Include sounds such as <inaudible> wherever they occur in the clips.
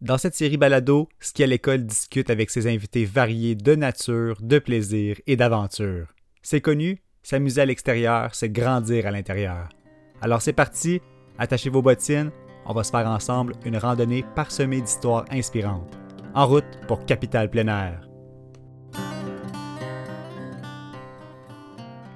Dans cette série balado, Ski à l'école discute avec ses invités variés de nature, de plaisir et d'aventure. C'est connu, s'amuser à l'extérieur, c'est grandir à l'intérieur. Alors c'est parti, attachez vos bottines, on va se faire ensemble une randonnée parsemée d'histoires inspirantes. En route pour Capital Plein Air.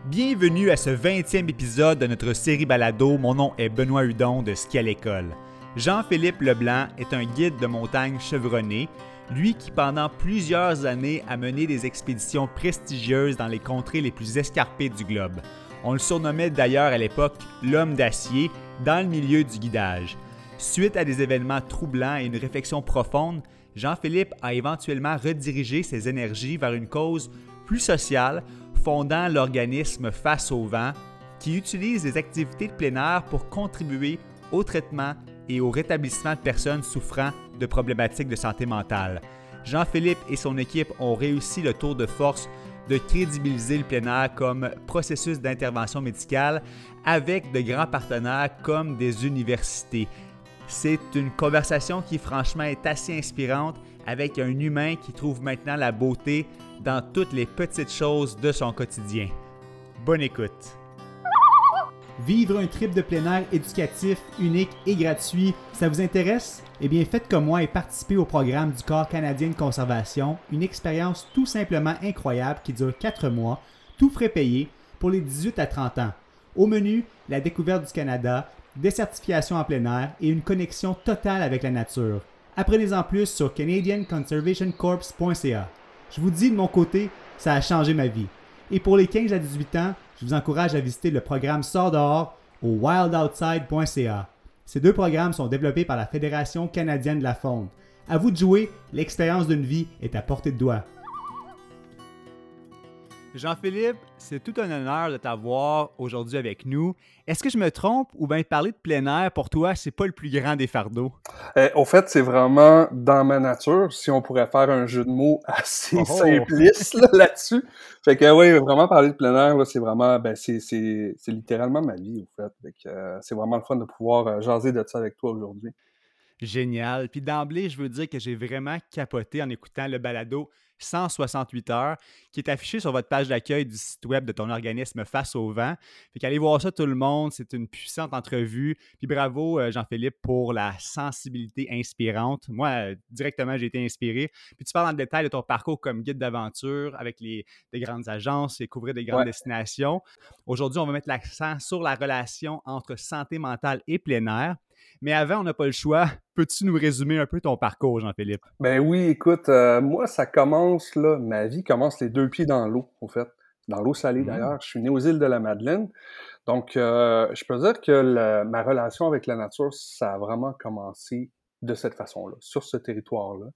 Bienvenue à ce 20e épisode de notre série balado. Mon nom est Benoît Hudon de Ski à l'école. Jean-Philippe Leblanc est un guide de montagne chevronné, lui qui pendant plusieurs années a mené des expéditions prestigieuses dans les contrées les plus escarpées du globe. On le surnommait d'ailleurs à l'époque l'homme d'acier dans le milieu du guidage. Suite à des événements troublants et une réflexion profonde, Jean-Philippe a éventuellement redirigé ses énergies vers une cause plus sociale, fondant l'organisme Face au vent, qui utilise les activités de plein air pour contribuer au traitement et au rétablissement de personnes souffrant de problématiques de santé mentale. Jean-Philippe et son équipe ont réussi le tour de force de crédibiliser le plein air comme processus d'intervention médicale avec de grands partenaires comme des universités. C'est une conversation qui franchement est assez inspirante avec un humain qui trouve maintenant la beauté dans toutes les petites choses de son quotidien. Bonne écoute. Vivre un trip de plein air éducatif, unique et gratuit, ça vous intéresse? Eh bien, faites comme moi et participez au programme du Corps canadien de conservation, une expérience tout simplement incroyable qui dure 4 mois, tout frais payé, pour les 18 à 30 ans. Au menu, la découverte du Canada, des certifications en plein air et une connexion totale avec la nature. Apprenez-en plus sur canadianconservationcorps.ca. Je vous dis de mon côté, ça a changé ma vie. Et pour les 15 à 18 ans, je vous encourage à visiter le programme Sort dehors au wildoutside.ca. Ces deux programmes sont développés par la Fédération canadienne de la faune. À vous de jouer, l'expérience d'une vie est à portée de doigt. Jean-Philippe, c'est tout un honneur de t'avoir aujourd'hui avec nous. Est-ce que je me trompe ou bien parler de plein air pour toi, c'est pas le plus grand des fardeaux? Euh, au fait, c'est vraiment dans ma nature, si on pourrait faire un jeu de mots <laughs> assez oh! simpliste là-dessus. fait que oui, vraiment parler de plein air, c'est vraiment, ben, c'est, littéralement ma vie, au fait. fait euh, c'est vraiment le fun de pouvoir euh, jaser de ça avec toi aujourd'hui. Génial. Puis d'emblée, je veux dire que j'ai vraiment capoté en écoutant le balado 168 heures, qui est affiché sur votre page d'accueil du site web de ton organisme Face au vent. Fait qu'allez voir ça tout le monde, c'est une puissante entrevue. Puis bravo euh, Jean-Philippe pour la sensibilité inspirante. Moi, euh, directement, j'ai été inspiré. Puis tu parles en détail de ton parcours comme guide d'aventure avec les, des grandes agences et couvrir des grandes destinations. Aujourd'hui, on va mettre l'accent sur la relation entre santé mentale et plein air. Mais avant, on n'a pas le choix. Peux-tu nous résumer un peu ton parcours, Jean-Philippe? Ben oui, écoute, euh, moi, ça commence, là, ma vie commence les deux pieds dans l'eau, en fait. Dans l'eau salée, mmh. d'ailleurs. Je suis né aux îles de la Madeleine. Donc, euh, je peux dire que ma relation avec la nature, ça a vraiment commencé de cette façon-là, sur ce territoire-là.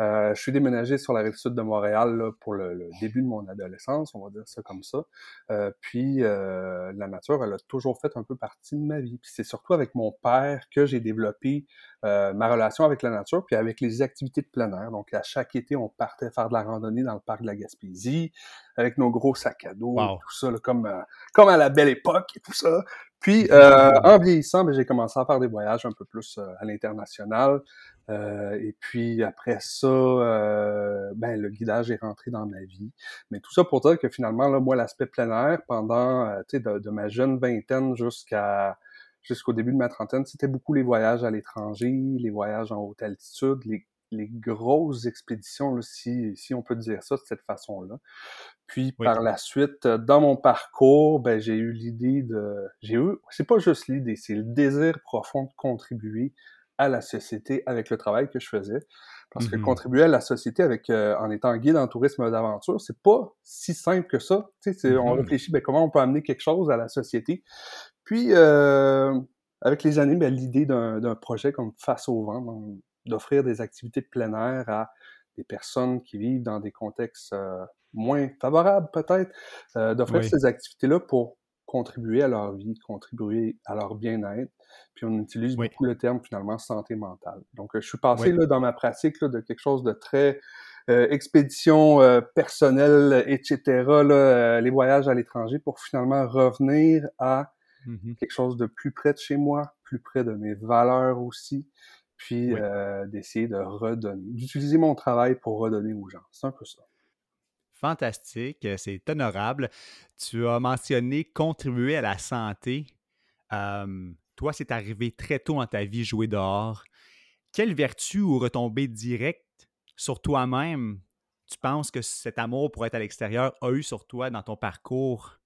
Euh, je suis déménagé sur la rive sud de Montréal là, pour le, début de mon adolescence, on va dire ça comme ça. Euh, puis euh, la nature, elle a toujours fait un peu partie de ma vie. Puis c'est surtout avec mon père que j'ai développé euh, ma relation avec la nature, puis avec les activités de plein air. Donc à chaque été, on partait faire de la randonnée dans le parc de la Gaspésie, avec nos gros sacs à dos, tout ça, là, comme, euh, comme à la belle époque et tout ça. Puis, euh, en vieillissant, ben, j'ai commencé à faire des voyages un peu plus euh, à l'international. Euh, et puis après ça, ben, le guidage est rentré dans ma vie. Mais tout ça pour dire que finalement, là, moi, l'aspect plein air, pendant de, de ma jeune vingtaine jusqu'à jusqu'au début de ma trentaine, c'était beaucoup les voyages à l'étranger, les voyages en haute altitude, les les grosses expéditions, si, si on peut dire ça de cette façon-là. Puis par la suite, euh, dans mon parcours, ben, j'ai eu l'idée de. J'ai eu. C'est pas juste l'idée, c'est le désir profond de contribuer à la société avec le travail que je faisais. Parce que mmh contribuer à la société avec euh, en étant guide en tourisme d'aventure, c'est pas si simple que ça. Tu sais, On réfléchit ben, comment on peut amener quelque chose à la société. Puis euh, avec les années, ben, l'idée d'un projet comme Face au vent, d'offrir des activités de plein air à des personnes qui vivent dans des contextes euh, moins favorables peut-être, euh, d'offrir ces activités-là pour contribuer à leur vie, contribuer à leur bien-être. Puis on utilise beaucoup le terme finalement santé mentale. Donc euh, je suis passé là, dans ma pratique là, de quelque chose de très expédition personnelle, etc., là, les voyages à l'étranger pour finalement revenir à mmh quelque chose de plus près de chez moi, plus près de mes valeurs aussi, puis d'essayer de redonner, d'utiliser mon travail pour redonner aux gens. C'est un peu ça. Fantastique, c'est honorable. Tu as mentionné contribuer à la santé. toi, c'est arrivé très tôt dans ta vie jouer dehors. Quelle vertu ou retombée directe sur toi-même tu penses que cet amour pour être à l'extérieur a eu sur toi dans ton parcours?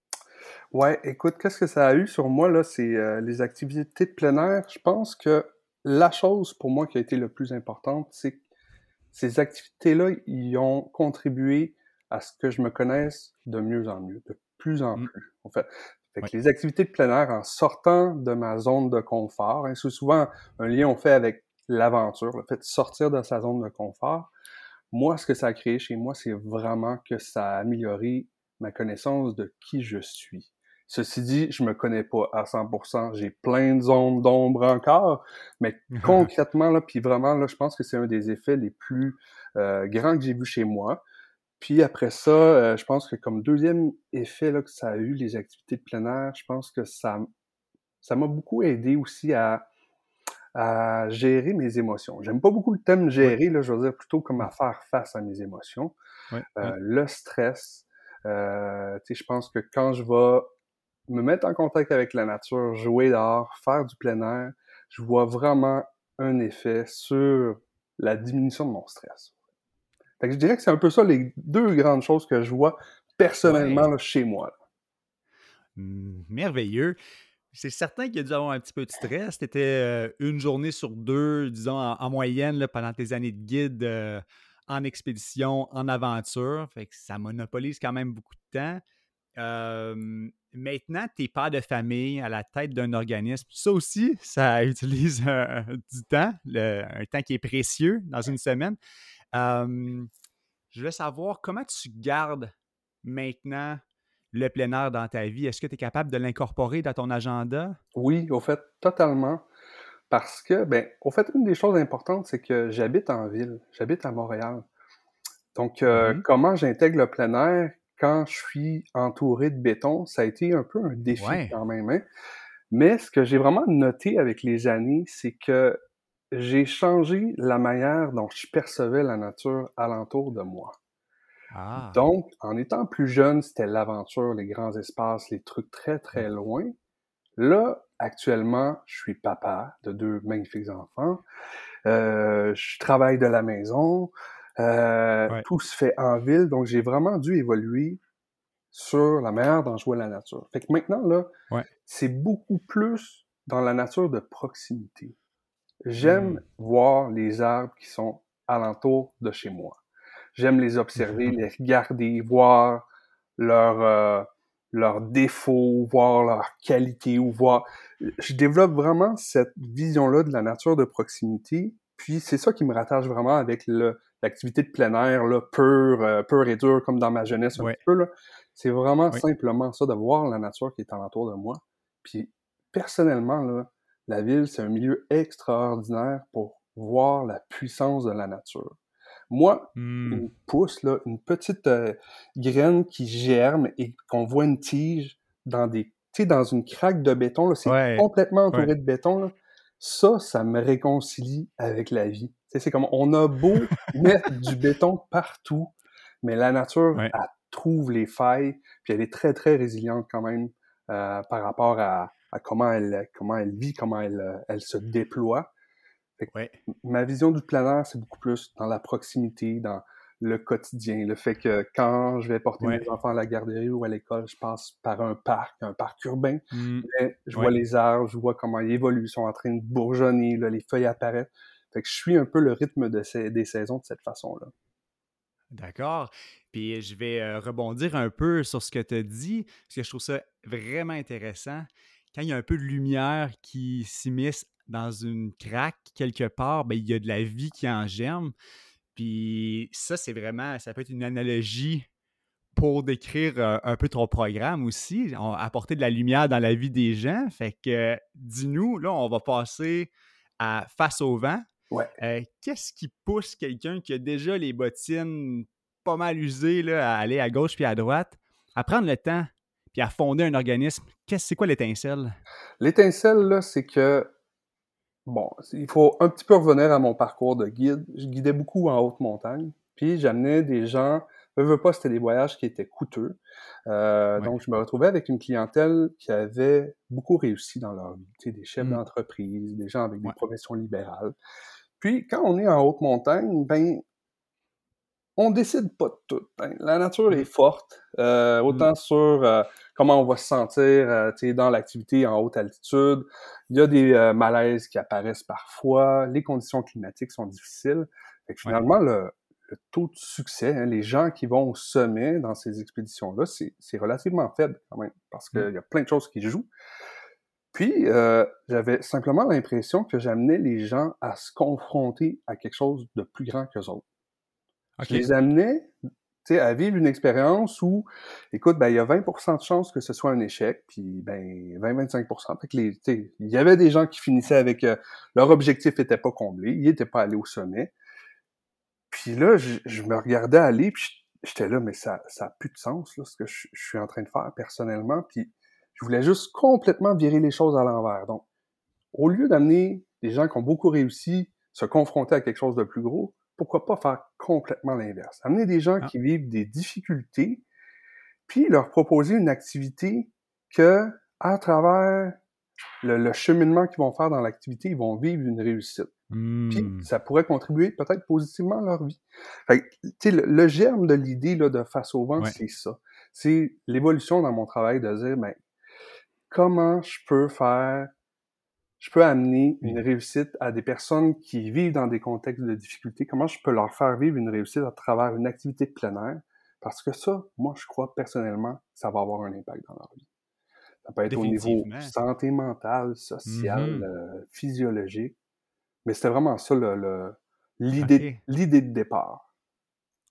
Ouais, écoute, qu'est-ce que ça a eu sur moi, là? C'est les activités de plein air. Je pense que la chose pour moi qui a été le plus importante, c'est que ces activités-là, ils ont contribué à ce que je me connaisse de mieux en mieux, de plus en mmh. plus, en fait. fait que les activités de plein air, en sortant de ma zone de confort, hein, c'est souvent un lien on fait avec l'aventure, le fait de sortir de sa zone de confort. Moi, ce que ça a créé chez moi, c'est vraiment que ça a amélioré ma connaissance de qui je suis. Ceci dit, je me connais pas à 100%. J'ai plein de zones d'ombre encore, mais <laughs> concrètement là, puis vraiment là, je pense que c'est un des effets les plus euh, grands que j'ai vu chez moi. Puis après ça, euh, je pense que comme deuxième effet là, que ça a eu, les activités de plein air, je pense que ça ça m'a beaucoup aidé aussi à, à gérer mes émotions. J'aime pas beaucoup le thème gérer, là, je veux dire plutôt comme à faire face à mes émotions. Euh, le stress, euh, je pense que quand je vais me mettre en contact avec la nature, jouer dehors, faire du plein air, je vois vraiment un effet sur la diminution de mon stress. Fait que je dirais que c'est un peu ça les deux grandes choses que je vois personnellement chez moi. Mmh, merveilleux. C'est certain qu'il y a dû avoir un petit peu de stress. Tu étais euh, une journée sur deux, disons, en, moyenne, là, pendant tes années de guide euh, en expédition, en aventure. Fait que ça monopolise quand même beaucoup de temps maintenant, tu es père de famille à la tête d'un organisme. Ça aussi, ça <laughs> utilise du temps, un temps qui est précieux dans une semaine. je veux savoir comment tu gardes maintenant le plein air dans ta vie. Est-ce que tu es capable de l'incorporer dans ton agenda? Oui, au fait, totalement. Parce que, ben, au fait, une des choses importantes, c'est que j'habite en ville, j'habite à Montréal. Donc, euh, mmh comment j'intègre le plein air? Quand je suis entouré de béton, ça a été un peu un défi quand même. Hein. Mais ce que j'ai vraiment noté avec les années, c'est que j'ai changé la manière dont je percevais la nature alentour de moi. Ah. Donc, en étant plus jeune, c'était l'aventure, les grands espaces, les trucs très, très loin. Là, actuellement, je suis papa de deux magnifiques enfants. Euh, je travaille de la maison. Euh, tout se fait en ville, donc j'ai vraiment dû évoluer sur la manière dont je vois la nature. Fait que maintenant, là, c'est beaucoup plus dans la nature de proximité. J'aime mmh. voir les arbres qui sont alentour de chez moi. J'aime les observer, <laughs> les regarder, voir leurs euh, leurs défauts, voir leurs qualités, ou voir. Je développe vraiment cette vision-là de la nature de proximité. Puis c'est ça qui me rattache vraiment avec le l'activité de plein air, là, pure, euh, pure et dure, comme dans ma jeunesse un petit peu, là. C'est vraiment simplement ça, de voir la nature qui est alentour de moi. Puis, personnellement, là, la ville, c'est un milieu extraordinaire pour voir la puissance de la nature. Moi, mmh. une pousse, là, une petite euh, graine qui germe et qu'on voit une tige dans des, dans une craque de béton, c'est complètement entouré de béton, là. Ça, ça me réconcilie avec la vie. C'est comme on a beau <laughs> mettre du béton partout, mais la nature, elle trouve les failles, puis elle est très, très résiliente quand même euh, par rapport à, comment, elle, comment elle vit, comment elle, elle se déploie. Ma vision du plein c'est beaucoup plus dans la proximité, dans le quotidien. Le fait que quand je vais porter mes enfants à la garderie ou à l'école, je passe par un parc, un parc urbain. Mmh. je vois les arbres, je vois comment ils évoluent, ils sont en train de bourgeonner, là, les feuilles apparaissent. Fait que je suis un peu le rythme des saisons de cette façon-là. D'accord. Puis je vais euh, rebondir un peu sur ce que tu as dit, parce que je trouve ça vraiment intéressant. Quand il y a un peu de lumière qui s'immisce dans une craque quelque part, ben, il y a de la vie qui en germe. Puis ça, c'est vraiment, ça peut être une analogie pour décrire euh, un peu ton programme aussi, apporter de la lumière dans la vie des gens. Fait que, dis-nous, là, on va passer à Face au vent. Euh, qu'est-ce qui pousse quelqu'un qui a déjà les bottines pas mal usées là, à aller à gauche puis à droite, à prendre le temps puis à fonder un organisme? Qu'est-ce, c'est quoi l'étincelle? L'étincelle, c'est que bon, il faut un petit peu revenir à mon parcours de guide. Je guidais beaucoup en haute montagne, puis j'amenais des gens, je veux pas, c'était des voyages qui étaient coûteux. Euh, donc, je me retrouvais avec une clientèle qui avait beaucoup réussi dans leur vie, tu sais, des chefs mmh. d'entreprise, des gens avec des professions libérales. Puis, quand on est en haute montagne, ben, on décide pas de tout. Hein. La nature est mmh. forte, euh, mmh. autant sur euh, comment on va se sentir euh, dans l'activité en haute altitude. Il y a des malaises qui apparaissent parfois. Les conditions climatiques sont difficiles. Fait finalement, le, taux de succès, hein, les gens qui vont au sommet dans ces expéditions-là, c'est relativement faible quand même, parce mmh. qu'il y a plein de choses qui jouent. Puis, j'avais simplement l'impression que j'amenais les gens à se confronter à quelque chose de plus grand qu'eux autres. Je les amenais à vivre une expérience où, écoute, ben, il y a 20 de chances que ce soit un échec, puis ben 20-25 fait que les, Il y avait des gens qui finissaient avec euh, leur objectif n'était pas comblé, ils n'étaient pas allés au sommet. Puis là, je, me regardais aller, puis j'étais là, mais ça ça a plus de sens, là, ce que je, je, suis en train de faire personnellement, puis je voulais juste complètement virer les choses à l'envers. Donc, au lieu d'amener des gens qui ont beaucoup réussi se confronter à quelque chose de plus gros, pourquoi pas faire complètement l'inverse? Amener des gens ah. qui vivent des difficultés, puis leur proposer une activité que, à travers le, cheminement qu'ils vont faire dans l'activité, ils vont vivre une réussite. Puis mmh. ça pourrait contribuer peut-être positivement à leur vie. Fait le, le, germe de l'idée de Face au vent, c'est ça. C'est l'évolution dans mon travail de dire, ben, comment je peux faire je peux amener une réussite à des personnes qui vivent dans des contextes de difficulté? Comment je peux leur faire vivre une réussite à travers une activité de plein air? Parce que ça, moi, je crois personnellement, ça va avoir un impact dans leur vie. Ça peut être au niveau santé mentale, sociale, mmh euh, physiologique. Mais c'était vraiment ça l'idée l'idée de départ.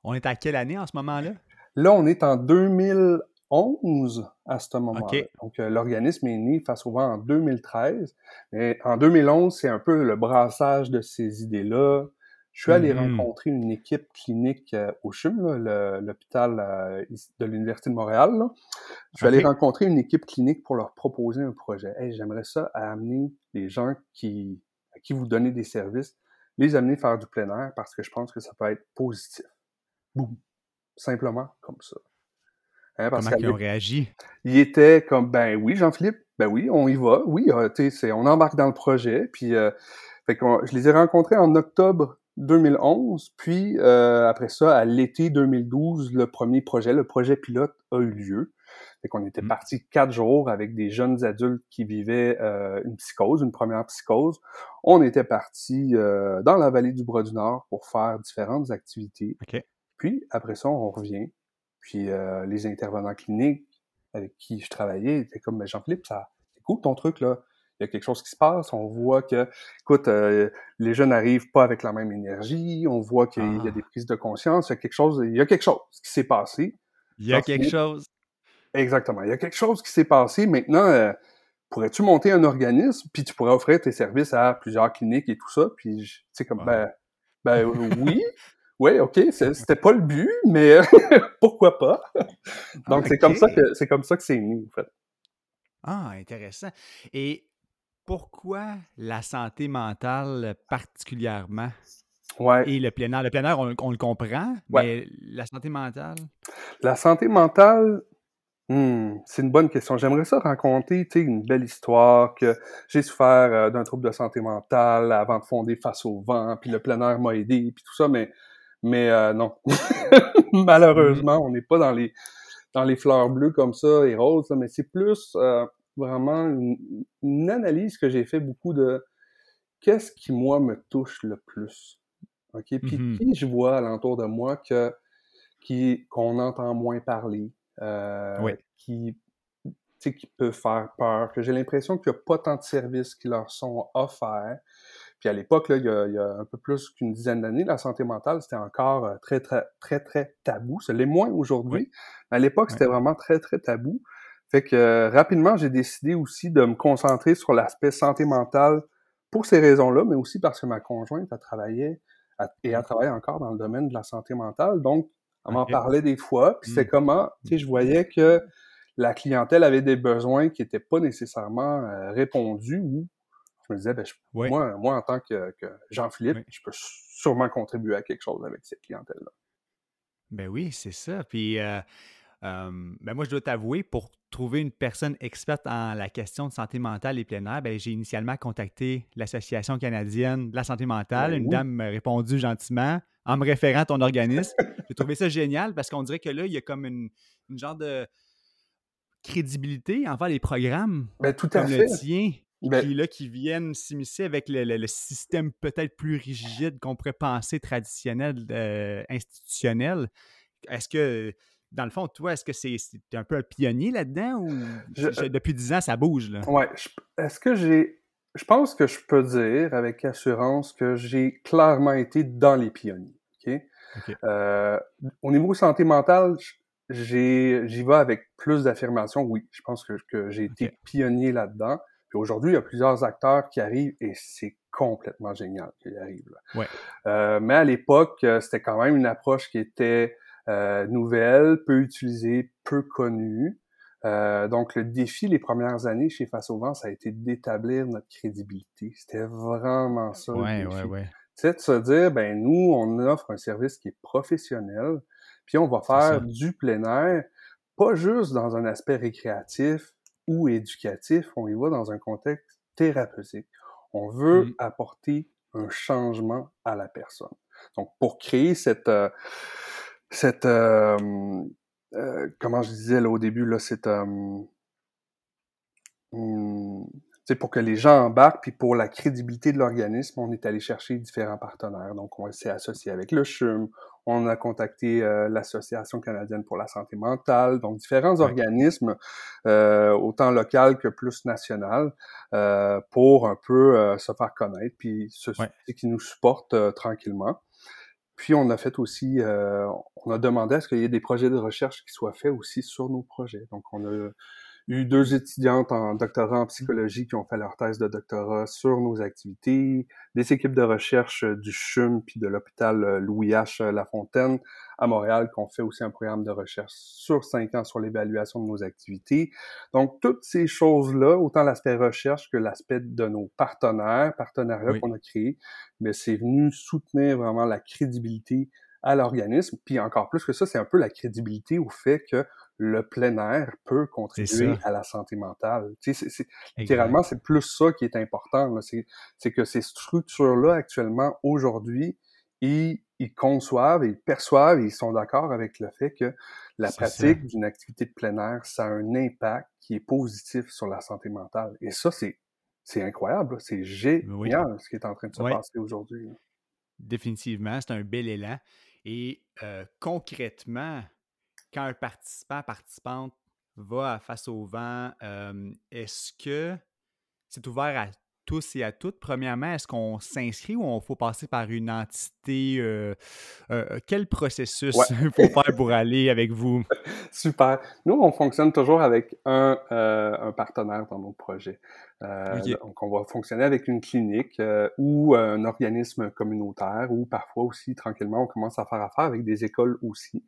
On est à quelle année en ce moment-là? Là, on est en 2000, 11 à ce moment-là. Donc, euh, l'organisme est né face au vent en 2013. Mais en 2011, c'est un peu le brassage de ces idées-là. Je suis allé mm-hmm. rencontrer une équipe clinique euh, au CHUM, l'hôpital euh, de l'Université de Montréal. Je suis allé rencontrer une équipe clinique pour leur proposer un projet. Hey, j'aimerais ça amener les gens qui, à qui vous donnez des services, les amener faire du plein air parce que je pense que ça peut être positif. Boum. Simplement comme ça. Hein, Comment ils ont réagi? Il était comme, ben oui, Jean-Philippe, ben oui, on y va. Oui, euh, sais, on embarque dans le projet. Puis, euh, fait je les ai rencontrés en octobre 2011. Puis, euh, après ça, à l'été 2012, le premier projet, le projet pilote, a eu lieu. Fait qu'on était mmh. parti quatre jours avec des jeunes adultes qui vivaient une psychose, une première psychose. On était parti dans la vallée du Bras-du-Nord pour faire différentes activités. Puis, après ça, on revient puis euh, les intervenants cliniques avec qui je travaillais étaient comme, mais Jean-Philippe, ça, écoute ton truc, là. Il y a quelque chose qui se passe. On voit que, écoute, euh, les jeunes n'arrivent pas avec la même énergie. On voit qu'il y a ah. des prises de conscience. Il y a quelque chose, il y a quelque chose qui s'est passé. Il y a quelque chose. Exactement. Il y a quelque chose qui s'est passé. Maintenant, euh, pourrais-tu monter un organisme, puis tu pourrais offrir tes services à plusieurs cliniques et tout ça? Puis, tu sais, comme, ben, ben oui, oui, OK, c'était pas le but, mais <laughs> pourquoi pas? Donc, c'est comme ça que c'est comme ça que c'est né, en fait. Ah, intéressant. Et pourquoi la santé mentale particulièrement? Ouais. Et le plein air? Le plein air, on, le comprend, mais la santé mentale? La santé mentale, hmm, c'est une bonne question. J'aimerais ça raconter une belle histoire que j'ai souffert euh, d'un trouble de santé mentale avant de fonder Face au vent, puis le plein air m'a aidé, puis tout ça, mais mais euh, non. <laughs> <laughs> Malheureusement, on n'est pas dans les dans les fleurs bleues comme ça et roses, mais c'est plus euh, vraiment une, analyse que j'ai fait beaucoup de qu'est-ce qui moi me touche le plus. OK, puis mmh qui je vois alentour de moi que qui qu'on entend moins parler, euh, qui qui peut faire peur, que j'ai l'impression qu'il n'y a pas tant de services qui leur sont offerts, puis à l'époque, il, y a un peu plus qu'une dizaine d'années, la santé mentale, c'était encore euh, très, très, très, très tabou. Ça l'est moins aujourd'hui. Mais à l'époque, c'était vraiment très, très tabou. Fait que euh, rapidement, j'ai décidé aussi de me concentrer sur l'aspect santé mentale pour ces raisons-là, mais aussi parce que ma conjointe a travaillé et a travaillé encore dans le domaine de la santé mentale. Donc, on m'en parlait des fois. Puis c'est mmh. comment, tu sais, je voyais que la clientèle avait des besoins qui n'étaient pas nécessairement euh, répondus ou je me disais, ben, moi, moi, en tant que, Jean-Philippe, je peux sûrement contribuer à quelque chose avec cette clientèle-là. Ben oui, c'est ça. Puis, euh, ben moi, je dois t'avouer, pour trouver une personne experte en la question de santé mentale et plein air, ben, j'ai initialement contacté l'Association canadienne de la santé mentale. Ben une dame m'a répondu gentiment en me référant à ton organisme. j'ai trouvé ça génial parce qu'on dirait que là, il y a comme une, genre de crédibilité envers les programmes ben, tout à fait. le tien. Ben qui, là, qui viennent s'immiscer avec le, système peut-être plus rigide qu'on pourrait penser traditionnel, euh, institutionnel. Est-ce que dans le fond, toi, est-ce que c'est un peu un pionnier là-dedans ou euh, depuis dix ans, ça bouge? Là? Ouais. Est-ce que j'ai. Je pense que je peux dire avec assurance que j'ai clairement été dans les pionniers. Euh, au niveau santé mentale, j'y vais avec plus d'affirmation. Oui, je pense que, que j'ai été pionnier là-dedans. Puis aujourd'hui, il y a plusieurs acteurs qui arrivent et c'est complètement génial qu'ils arrivent. Là. Ouais. Euh, mais à l'époque, c'était quand même une approche qui était euh, nouvelle, peu utilisée, peu connue. Euh, donc, le défi les premières années chez Face au vent, ça a été d'établir notre crédibilité. C'était vraiment ça. Ouais, ouais, ouais. C'est de se dire, ben nous, on offre un service qui est professionnel, puis on va faire du plein air, pas juste dans un aspect récréatif ou éducatif, on y va dans un contexte thérapeutique. On veut mmh. apporter un changement à la personne. Donc, pour créer cette, euh, cette euh, euh, comment je disais là au début là, c'est euh, hmm, pour que les gens embarquent, puis pour la crédibilité de l'organisme, on est allé chercher différents partenaires. Donc, on s'est associé avec le CHUM, on a contacté euh, l'Association canadienne pour la santé mentale, donc différents organismes, euh, autant local que plus national, euh, pour un peu se faire connaître, puis ceux qui nous supportent tranquillement. Puis on a fait aussi, euh, on a demandé à ce qu'il y ait des projets de recherche qui soient faits aussi sur nos projets. Donc on a eu deux étudiantes en doctorat en psychologie qui ont fait leur thèse de doctorat sur nos activités, des équipes de recherche du CHUM puis de l'hôpital Louis H. Lafontaine à Montréal qui ont fait aussi un programme de recherche sur cinq ans sur l'évaluation de nos activités. Donc, toutes ces choses-là, autant l'aspect recherche que l'aspect de nos partenaires, partenariats qu'on a créés, mais c'est venu soutenir vraiment la crédibilité à l'organisme. Puis encore plus que ça, c'est un peu la crédibilité au fait que le plein air peut contribuer à la santé mentale. Tu sais, c'est, littéralement, c'est plus ça qui est important. C'est, que ces structures-là, actuellement, aujourd'hui, ils, ils conçoivent, ils perçoivent, ils sont d'accord avec le fait que la pratique d'une activité de plein air, ça a un impact qui est positif sur la santé mentale. Et ça, c'est, c'est incroyable. C'est génial ce qui est en train de se passer aujourd'hui. Définitivement, c'est un bel élan. Et euh, concrètement, quand un participant, participante va face au vent, est-ce que c'est ouvert à tous et à toutes? Premièrement, est-ce qu'on s'inscrit ou on faut passer par une entité? Euh, euh, quel processus il <laughs> faut faire pour aller avec vous? <laughs> Super. Nous, on fonctionne toujours avec un, euh, partenaire dans nos projets. Donc, on va fonctionner avec une clinique ou un organisme communautaire ou parfois aussi, tranquillement, on commence à faire affaire avec des écoles aussi.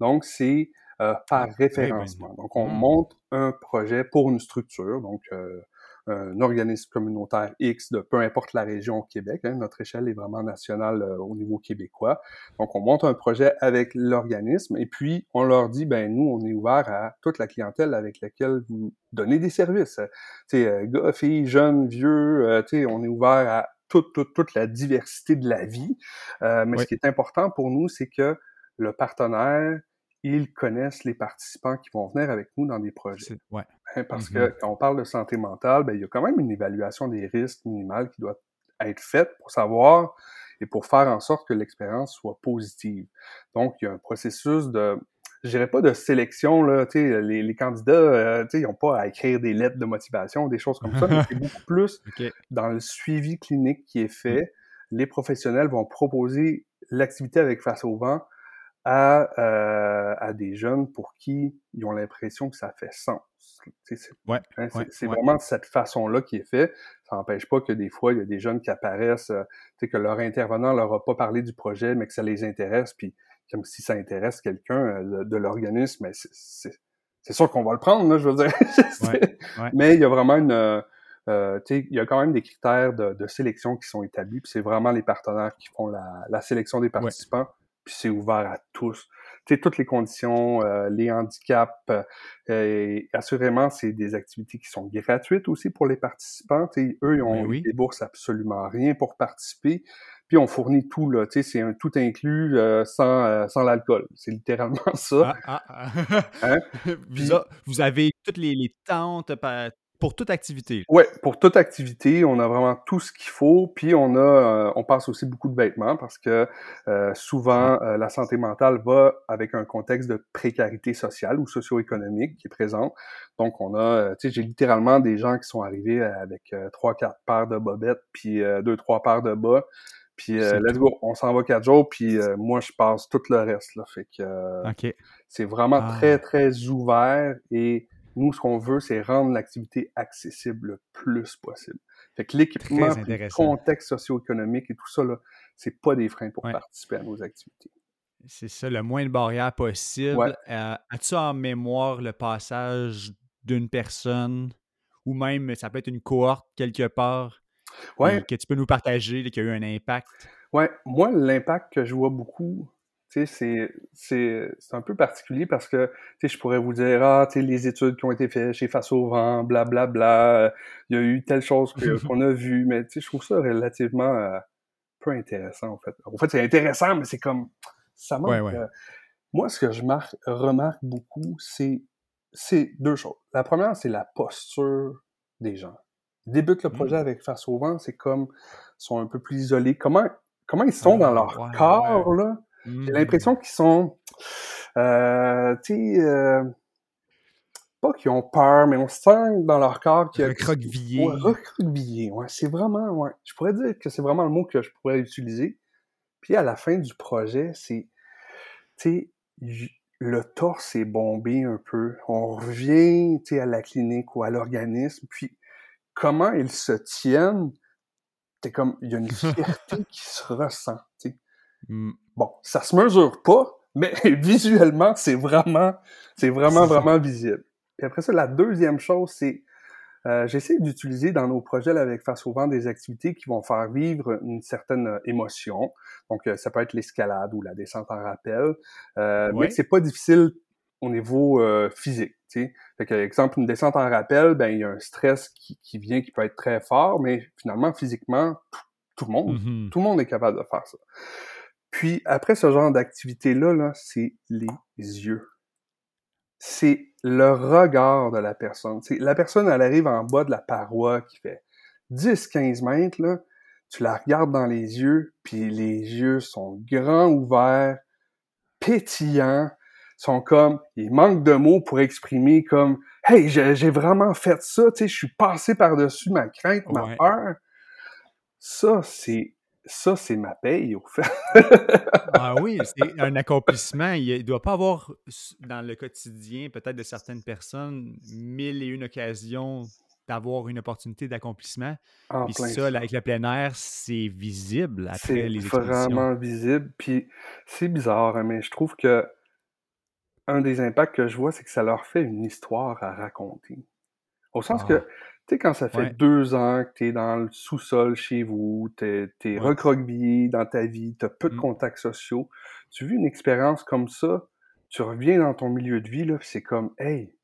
Donc, c'est par ah, référencement. Donc, on mmh. monte un projet pour une structure. Donc, un organisme communautaire X de peu importe la région au Québec. Hein, notre échelle est vraiment nationale euh, au niveau québécois. Donc, on monte un projet avec l'organisme et puis on leur dit, ben nous, on est ouvert à toute la clientèle avec laquelle vous donnez des services. Tu sais, euh, gars, filles, jeunes, vieux, euh, tu sais, on est ouvert à toute, toute, toute la diversité de la vie. mais ce qui est important pour nous, c'est que le partenaire, ils connaissent les participants qui vont venir avec nous dans des projets. Ouais. Hein, parce mm-hmm. que quand on parle de santé mentale, ben, il y a quand même une évaluation des risques minimales qui doit être faite pour savoir et pour faire en sorte que l'expérience soit positive. Donc, il y a un processus de, je dirais pas de sélection, là, les, les candidats, euh, ils n'ont pas à écrire des lettres de motivation, des choses comme ça, mais c'est beaucoup <laughs> plus dans le suivi clinique qui est fait. Mm. Les professionnels vont proposer l'activité avec face au vent à, euh, à des jeunes pour qui ils ont l'impression que ça fait sens. C'est ouais, hein, vraiment de cette façon-là qui est fait. Ça n'empêche pas que des fois, il y a des jeunes qui apparaissent, euh, que leur intervenant leur a pas parlé du projet, mais que ça les intéresse, puis comme si ça intéresse quelqu'un euh, de, l'organisme, c'est sûr qu'on va le prendre, là, je veux dire. <laughs> mais il y a vraiment une, euh, il y a quand même des critères de, sélection qui sont établis, puis c'est vraiment les partenaires qui font la, sélection des participants, puis c'est ouvert à tous. sais, toutes les conditions, euh, les handicaps, euh, et assurément, c'est des activités qui sont gratuites aussi pour les participants. sais, eux, ils ont des bourses absolument rien pour participer. Puis on fournit tout, là. C'est un tout inclus sans, sans l'alcool. C'est littéralement <laughs> ça. Ah, ah, ah. Hein? <laughs> vous, avez toutes les, les tentes, pour toute activité. Oui, pour toute activité, on a vraiment tout ce qu'il faut. Puis on a, euh, on passe aussi beaucoup de vêtements parce que euh, souvent euh, la santé mentale va avec un contexte de précarité sociale ou socio-économique qui est présent. Donc on a, tu sais, j'ai littéralement des gens qui sont arrivés avec trois, quatre paires de bobettes, puis deux, trois paires de bas. Puis let's go, on s'en va quatre jours, puis moi je passe tout le reste. Là, fait que c'est vraiment ah. très très ouvert et nous, ce qu'on veut, c'est rendre l'activité accessible le plus possible. Fait que l'équipement, le contexte socio-économique et tout ça, là, c'est pas des freins pour participer à nos activités. C'est ça, le moins de barrières possible. Euh, as-tu en mémoire le passage d'une personne ou même ça peut être une cohorte quelque part que tu peux nous partager, qui a eu un impact? Ouais, moi, l'impact que je vois beaucoup, c'est, c'est, un peu particulier parce que je pourrais vous dire, ah, les études qui ont été faites chez Face au vent, blablabla, bla, bla, il y a eu telle chose <laughs> qu'on a vu, mais je trouve ça relativement euh, peu intéressant, en fait. En fait, c'est intéressant, mais c'est comme, ça manque. Euh, moi, ce que je marque, remarque beaucoup, c'est, c'est deux choses. La première, c'est la posture des gens. Ils débutent le projet mmh. avec Face au vent, c'est comme, ils sont un peu plus isolés. Comment, comment ils sont dans leur corps, là? J'ai mmh. l'impression qu'ils sont, euh, tu sais, euh, pas qu'ils ont peur, mais on sent dans leur corps qu'il y a... Recroquevillé. Ouais, recroquevillé, ouais. C'est vraiment, ouais. Je pourrais dire que c'est vraiment le mot que je pourrais utiliser. Puis à la fin du projet, c'est, tu sais, le torse est bombé un peu. On revient, tu sais, à la clinique ou à l'organisme, puis comment ils se tiennent, c'est comme, il y a une <laughs> fierté qui se ressent, tu sais. Mmh. Bon, ça se mesure pas, mais <laughs> visuellement, c'est vraiment, c'est vraiment, vraiment visible. Et après ça, la deuxième chose, c'est euh, j'essaie d'utiliser dans nos projets avec Face au vent des activités qui vont faire vivre une certaine euh, émotion. Donc, euh, ça peut être l'escalade ou la descente en rappel, euh, mais c'est pas difficile au niveau physique. sais. Fait que, exemple, une descente en rappel, ben il y a un stress qui, qui, vient qui peut être très fort, mais finalement, physiquement, tout, le monde, mmh tout le monde est capable de faire ça. Puis après ce genre d'activité-là, -là, c'est les yeux. C'est le regard de la personne. la personne, elle arrive en bas de la paroi qui fait 10-15 mètres, là, tu la regardes dans les yeux, puis les yeux sont grands ouverts, pétillants, sont comme, il manque de mots pour exprimer comme, hey, j'ai vraiment fait ça, tu sais, je suis passé par-dessus ma crainte, ma peur. Ça, c'est ça, c'est ma paye, au fait. ah oui, c'est un accomplissement. Il ne doit pas avoir, dans le quotidien, peut-être de certaines personnes, mille et une occasions d'avoir une opportunité d'accomplissement. Puis ça, avec le plein air, c'est visible après les expéditions. C'est vraiment visible. Puis c'est bizarre, hein, mais je trouve que un des impacts que je vois, c'est que ça leur fait une histoire à raconter. Au sens que ah. Tu sais, quand ça fait deux ans que tu es dans le sous-sol chez vous, tu es, recroquevillé dans ta vie, tu as peu de mmh. contacts sociaux, tu vis une expérience comme ça, tu reviens dans ton milieu de vie, là, c'est comme, hey,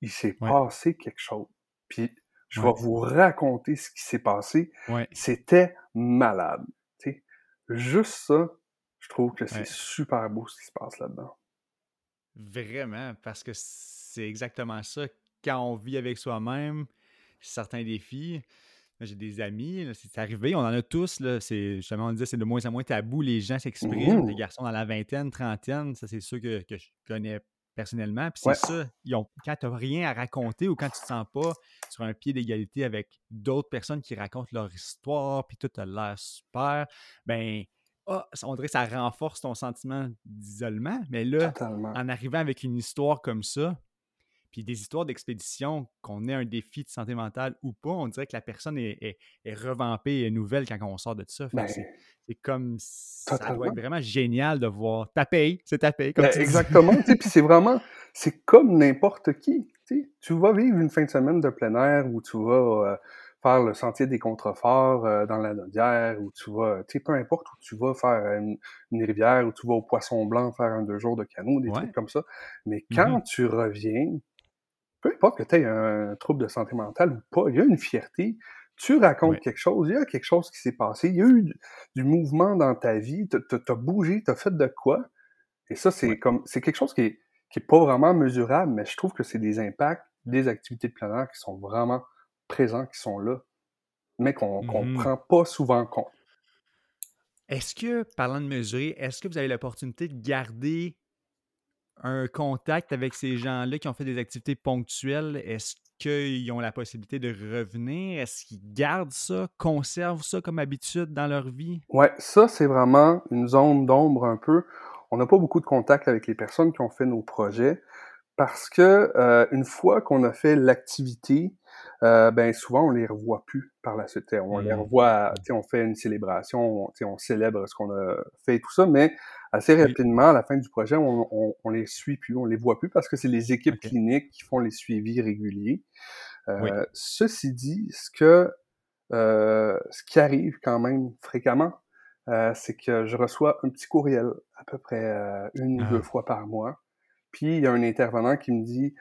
il s'est passé quelque chose. Puis je vais vous raconter ce qui s'est passé. C'était malade. sais. Juste ça, je trouve que c'est super beau ce qui se passe là-dedans. Vraiment, parce que c'est exactement ça. Quand on vit avec soi-même, certains défis. J'ai des amis, c'est arrivé, on en a tous. Là, justement, on disait c'est de moins en moins tabou, les gens s'expriment, des garçons dans la vingtaine, trentaine, ça c'est sûr que, je connais personnellement. Puis c'est ça, quand tu n'as rien à raconter ou quand tu te sens pas sur un pied d'égalité avec d'autres personnes qui racontent leur histoire, puis tout a l'air super, ben ah, on dirait que ça renforce ton sentiment d'isolement. Mais là, en arrivant avec une histoire comme ça, puis des histoires d'expédition, qu'on ait un défi de santé mentale ou pas, on dirait que la personne est, est, revampée et nouvelle quand on sort de ça. Ben, c'est comme ça doit être vraiment génial de voir ta paye, c'est ta paye. Ben, exactement. puis c'est vraiment, c'est comme n'importe qui. Tu vas vivre une fin de semaine de plein air où tu vas euh, faire le sentier des contreforts euh, dans la Nodière, ou tu vas, tu sais, peu importe où tu vas faire une, rivière, ou tu vas au Poisson Blanc faire un deux jours de canot, des trucs comme ça. Mais mmh quand tu reviens, peu importe que tu aies un trouble de santé mentale ou pas, il y a une fierté. Tu racontes quelque chose, il y a quelque chose qui s'est passé, il y a eu du, mouvement dans ta vie, tu as bougé, tu as fait de quoi? Et ça, c'est comme c'est quelque chose qui est, qui est pas vraiment mesurable, mais je trouve que c'est des impacts des activités de plein air qui sont vraiment présents, qui sont là, mais qu'on ne mmh prend pas souvent compte. Est-ce que, parlant de mesurer, est-ce que vous avez l'opportunité de garder un contact avec ces gens-là qui ont fait des activités ponctuelles? Est-ce qu'ils ont la possibilité de revenir? Est-ce qu'ils gardent ça, conservent ça comme habitude dans leur vie? Oui, ça, c'est vraiment une zone d'ombre un peu. On n'a pas beaucoup de contact avec les personnes qui ont fait nos projets parce que euh, une fois qu'on a fait l'activité, euh, ben souvent on les revoit plus par la suite. On les mmh. revoit, on fait une célébration, on, on célèbre ce qu'on a fait et tout ça, mais assez rapidement, à la fin du projet, on, on, les suit plus, on les voit plus parce que c'est les équipes cliniques qui font les suivis réguliers. Euh, Ceci dit, ce que euh, ce qui arrive quand même fréquemment, euh, c'est que je reçois un petit courriel à peu près euh, une ou deux ah. fois par mois. Puis il y a un intervenant qui me dit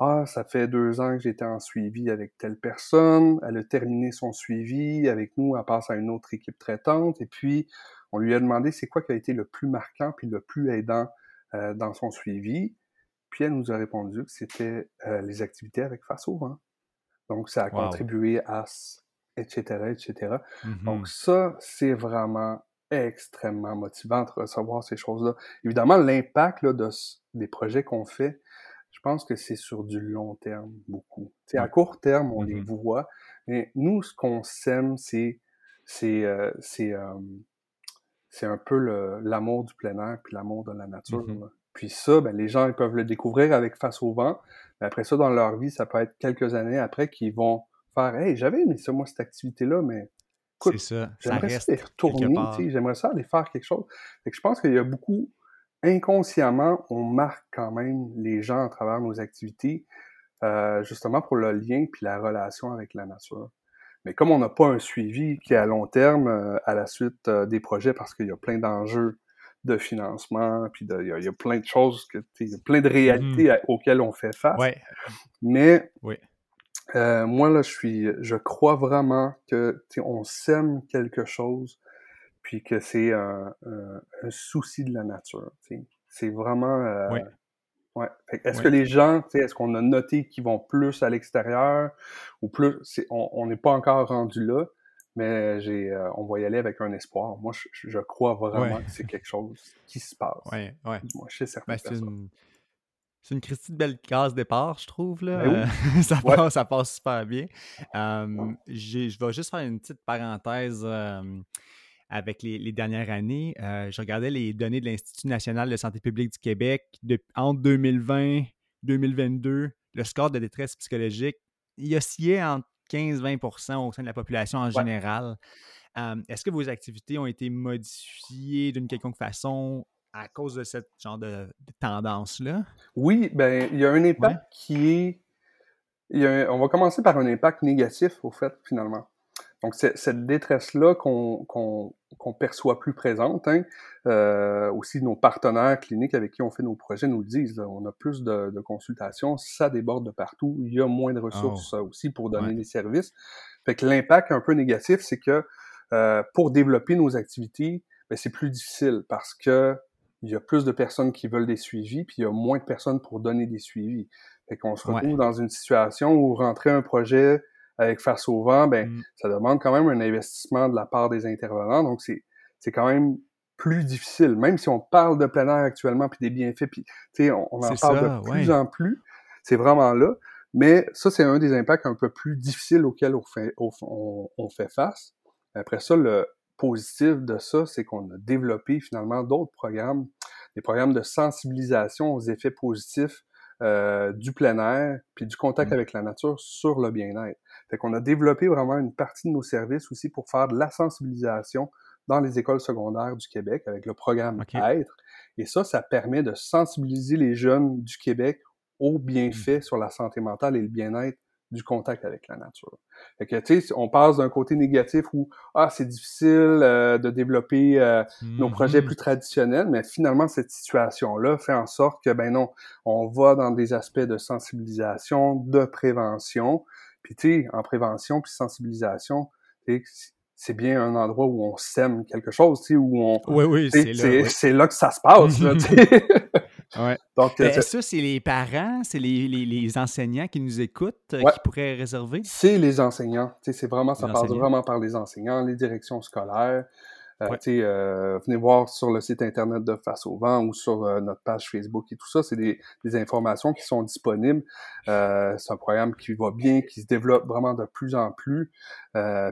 ah, ça fait deux ans que j'étais en suivi avec telle personne, elle a terminé son suivi avec nous, elle passe à une autre équipe traitante, et puis on lui a demandé c'est quoi qui a été le plus marquant puis le plus aidant euh, dans son suivi. Puis elle nous a répondu que c'était euh, les activités avec Face au vent. Donc ça a contribué à etc., etc. Donc mm-hmm. ça, c'est vraiment extrêmement motivant de recevoir ces choses-là. Évidemment, l'impact de, des projets qu'on fait, je pense que c'est sur du long terme, beaucoup. C'est à court terme, on les mm-hmm. voit, mais nous, ce qu'on sème, c'est c'est euh, c'est euh, c'est un peu l'amour du plein air puis l'amour de la nature. Mm-hmm. Puis ça, ben, les gens ils peuvent le découvrir avec Face au vent. Mais après ça, dans leur vie, ça peut être quelques années après qu'ils vont faire Hey, j'avais aimé ça, moi, cette activité-là, mais c'est ça. J'aimerais ça retourner, j'aimerais ça aller faire quelque chose. Fait que je pense qu'il y a beaucoup inconsciemment, on marque quand même les gens à travers nos activités, euh, justement pour le lien puis la relation avec la nature. Mais comme on n'a pas un suivi qui est à long terme euh, à la suite euh, des projets, parce qu'il y a plein d'enjeux de financement, puis il, y a, plein de choses, que, y a plein de mmh réalités auxquelles on fait face. Ouais. Mais moi, là, je suis, je crois vraiment que on sème quelque chose puis que c'est un, souci de la nature. C'est vraiment... Euh, ouais. Est-ce que les gens, est-ce qu'on a noté qu'ils vont plus à l'extérieur ou plus... On n'est pas encore rendu là, mais j'ai, euh, on va y aller avec un espoir. Moi, je, crois vraiment que c'est quelque chose qui se passe. Ouais, ouais. Moi, je sais certaines ben, c'est une Christie de belle case départ, je trouve. Là. Ben euh, <laughs> ça, passe, ça, passe, super bien. je vais juste faire une petite parenthèse avec les, dernières années. Euh, je regardais les données de l'Institut national de santé publique du Québec. De, entre 2020 2022, le score de détresse psychologique, il oscillait entre 15-20% au sein de la population en général. Est-ce que vos activités ont été modifiées d'une quelconque façon à cause de cette genre de, tendance-là? Oui, ben il y a un impact qui est. on va commencer par un impact négatif, au fait, finalement. Donc, cette détresse-là qu'on qu'on perçoit plus présente, hein, euh, aussi nos partenaires cliniques avec qui on fait nos projets nous le disent, on a plus de, de, consultations, ça déborde de partout, il y a moins de ressources oh. aussi pour donner des services. Fait que l'impact un peu négatif, c'est que euh, pour développer nos activités, ben, c'est plus difficile parce que il y a plus de personnes qui veulent des suivis, puis il y a moins de personnes pour donner des suivis. Fait qu'on se retrouve dans une situation où rentrer un projet avec Face au vent, ben, mmh. ça demande quand même un investissement de la part des intervenants. Donc, c'est, c'est quand même plus difficile. Même si on parle de plein air actuellement, puis des bienfaits, puis on, on en parle de plus en plus, c'est vraiment là. Mais ça, c'est un des impacts un peu plus difficiles auxquels on fait, on, on fait face. Après ça, le positif de ça, c'est qu'on a développé finalement d'autres programmes, des programmes de sensibilisation aux effets positifs euh, du plein air, puis du contact mmh. avec la nature sur le bien-être. Fait qu'on a développé vraiment une partie de nos services aussi pour faire de la sensibilisation dans les écoles secondaires du Québec avec le programme Être. Et ça, ça permet de sensibiliser les jeunes du Québec aux bienfaits mmh. sur la santé mentale et le bien-être du contact avec la nature. Fait que, tu sais, on passe d'un côté négatif où, ah, c'est difficile euh, de développer euh, nos projets mm-hmm. plus traditionnels, mais finalement, cette situation-là fait en sorte que, ben non, on va dans des aspects de sensibilisation, de prévention. Puis, tu sais, en prévention puis sensibilisation, c'est bien un endroit où on sème quelque chose, tu sais, où on... Oui, oui, c'est là. C'est là que ça se passe, là. <laughs> Ouais. <laughs> Donc, euh, est-ce que c'est les parents, c'est les, les, les, enseignants qui nous écoutent euh, qui pourraient réserver? C'est les enseignants. C'est vraiment, ça passe vraiment par les enseignants, les directions scolaires. Euh, euh, venez voir sur le site internet de Face au vent ou sur euh, notre page Facebook et tout ça. C'est des, des, informations qui sont disponibles. Euh, c'est un programme qui va bien, qui se développe vraiment de plus en plus.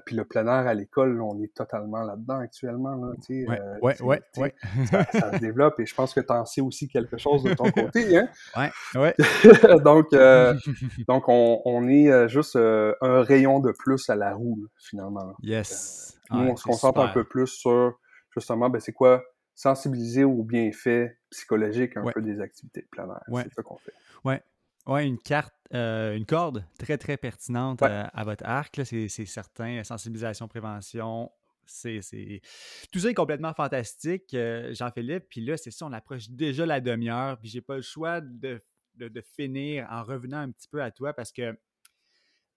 puis le plein air à l'école, on est totalement là-dedans actuellement. Là, ouais, ouais, ouais, ouais. Ça, ça, se <laughs> développe et je pense que tu en sais aussi quelque chose de ton côté. Hein? Ouais, ouais. <laughs> donc, <laughs> donc on, on est juste un rayon de plus à la roue, finalement. Yes. Nous, on se concentre un peu plus sur, justement, ben, c'est quoi sensibiliser aux bienfaits psychologiques un peu des activités de plein air. C'est ça qu'on fait. Ouais. Ouais, une carte, euh, une corde très, très pertinente euh, à, votre arc, c'est certain. Sensibilisation, prévention, c'est tout ça est complètement fantastique, euh, Jean-Philippe. Puis là, c'est ça, on approche déjà la demi-heure. Puis j'ai pas le choix de, de, finir en revenant un petit peu à toi parce que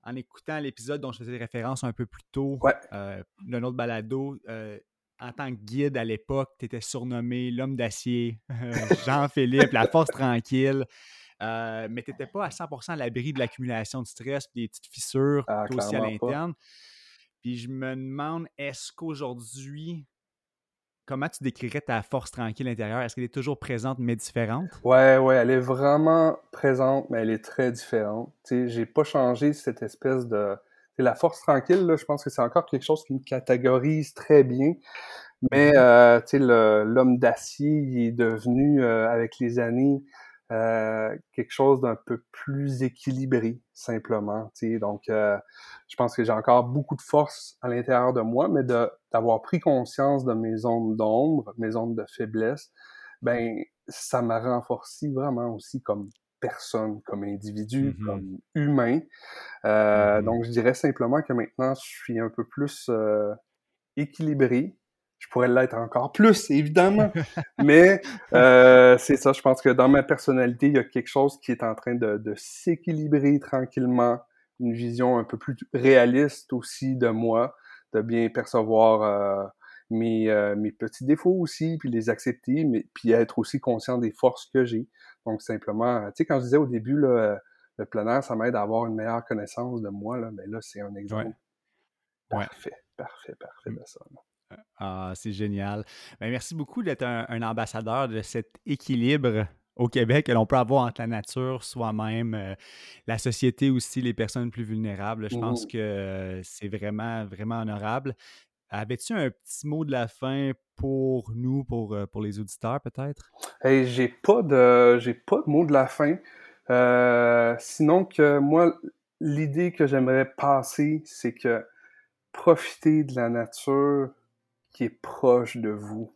en écoutant l'épisode dont je faisais référence un peu plus tôt, euh, d'un autre balado, euh, en tant que guide à l'époque, tu étais surnommé l'homme d'acier, euh, <laughs> Jean-Philippe, la force tranquille. mais tu n'étais pas à 100% à l'abri de l'accumulation de stress et des petites fissures ah, aussi à l'interne. Puis je me demande, est-ce qu'aujourd'hui, comment tu décrirais ta force tranquille intérieure? Est-ce qu'elle est toujours présente mais différente? Ouais, ouais, elle est vraiment présente, mais elle est très différente. Tu sais, j'ai pas changé cette espèce de. la force tranquille, là, je pense que c'est encore quelque chose qui me catégorise très bien. Mais, mm-hmm. euh, tu sais, l'homme d'acier, il est devenu, euh, avec les années, euh, quelque chose d'un peu plus équilibré, simplement. Donc, euh, je pense que j'ai encore beaucoup de force à l'intérieur de moi, mais d'avoir pris conscience de mes zones d'ombre, mes zones de faiblesse, ben ça m'a renforcé vraiment aussi comme personne, comme individu, mm-hmm. comme humain. Euh, mm-hmm. Donc, je dirais simplement que maintenant, je suis un peu plus équilibré, je pourrais l'être encore plus, évidemment. <laughs> Mais euh, c'est ça, je pense que dans ma personnalité, il y a quelque chose qui est en train de, de s'équilibrer tranquillement, une vision un peu plus réaliste aussi de moi, de bien percevoir euh, mes, euh, mes petits défauts aussi, puis les accepter, mais puis être aussi conscient des forces que j'ai. Donc simplement, tu sais, quand je disais au début, là, le plein ça m'aide à avoir une meilleure connaissance de moi, là, mais là, c'est un exemple parfait, parfait, parfait mm. de ça. Ah, c'est génial. Ben, merci beaucoup d'être un, ambassadeur de cet équilibre au Québec que l'on peut avoir entre la nature, soi-même, euh, la société aussi, les personnes plus vulnérables. Je pense mmh que c'est vraiment, vraiment honorable. Avais-tu un petit mot de la fin pour nous, pour, euh, pour les auditeurs, peut-être? Hey, j'ai pas de j'ai pas de mot de la fin. Euh, sinon que moi, l'idée que j'aimerais passer, c'est que profiter de la nature, qui est proche de vous.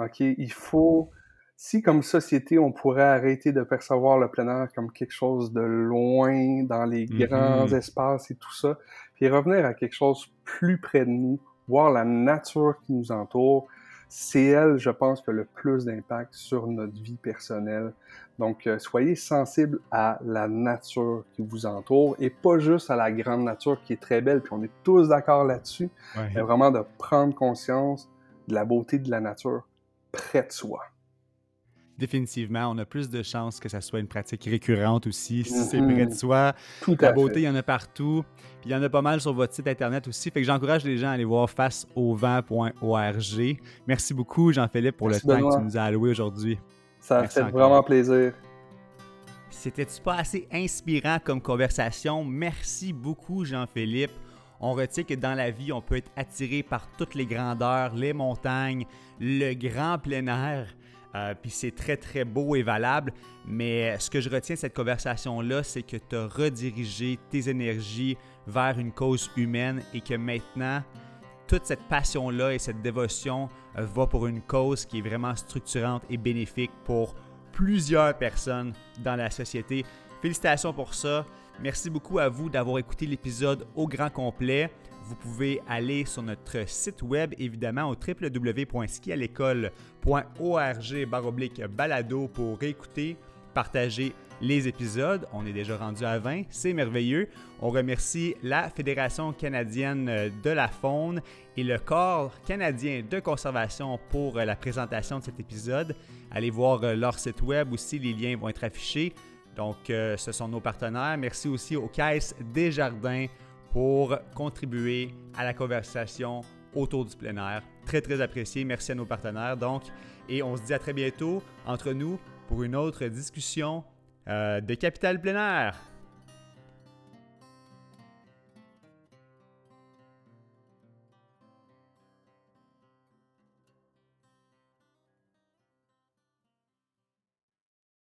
OK? Il faut, si comme société, on pourrait arrêter de percevoir le plein air comme quelque chose de loin, dans les grands mm-hmm. espaces et tout ça, puis revenir à quelque chose plus près de nous, voir la nature qui nous entoure, c'est elle, je pense, qui a le plus d'impact sur notre vie personnelle. Donc, euh, soyez sensibles à la nature qui vous entoure et pas juste à la grande nature qui est très belle, puis on est tous d'accord là-dessus, mais vraiment de prendre conscience de la beauté de la nature près de soi définitivement, on a plus de chances que ça soit une pratique récurrente aussi, si c'est près de soi. Tout La beauté, il y en a partout. Puis il y en a pas mal sur votre site internet aussi. Fait que j'encourage les gens à aller voir faceauvent.org. Merci beaucoup, Jean-Philippe, pour le temps que tu nous as alloué aujourd'hui. Ça a fait vraiment plaisir. C'était-tu pas assez inspirant comme conversation? Merci beaucoup, Jean-Philippe. On retient que dans la vie, on peut être attiré par toutes les grandeurs, les montagnes, le grand plein air. Euh, puis c'est très, très beau et valable. Mais ce que je retiens de cette conversation-là, c'est que tu as redirigé tes énergies vers une cause humaine et que maintenant, toute cette passion-là et cette dévotion va pour une cause qui est vraiment structurante et bénéfique pour plusieurs personnes dans la société. Félicitations pour ça. Merci beaucoup à vous d'avoir écouté l'épisode au grand complet. Vous pouvez aller sur notre site web, évidemment, au www.skialécole.org balado pour écouter, partager les épisodes. On est déjà rendu à 20, c'est merveilleux. On remercie la Fédération canadienne de la faune et le Corps canadien de conservation pour la présentation de cet épisode. Allez voir leur site web aussi, les liens vont être affichés. Donc, euh, ce sont nos partenaires. Merci aussi aux Caisses des Jardins pour contribuer à la conversation autour du plein. Très, très apprécié. Merci à nos partenaires. Donc, et on se dit à très bientôt entre nous pour une autre discussion euh, de Capital plein air.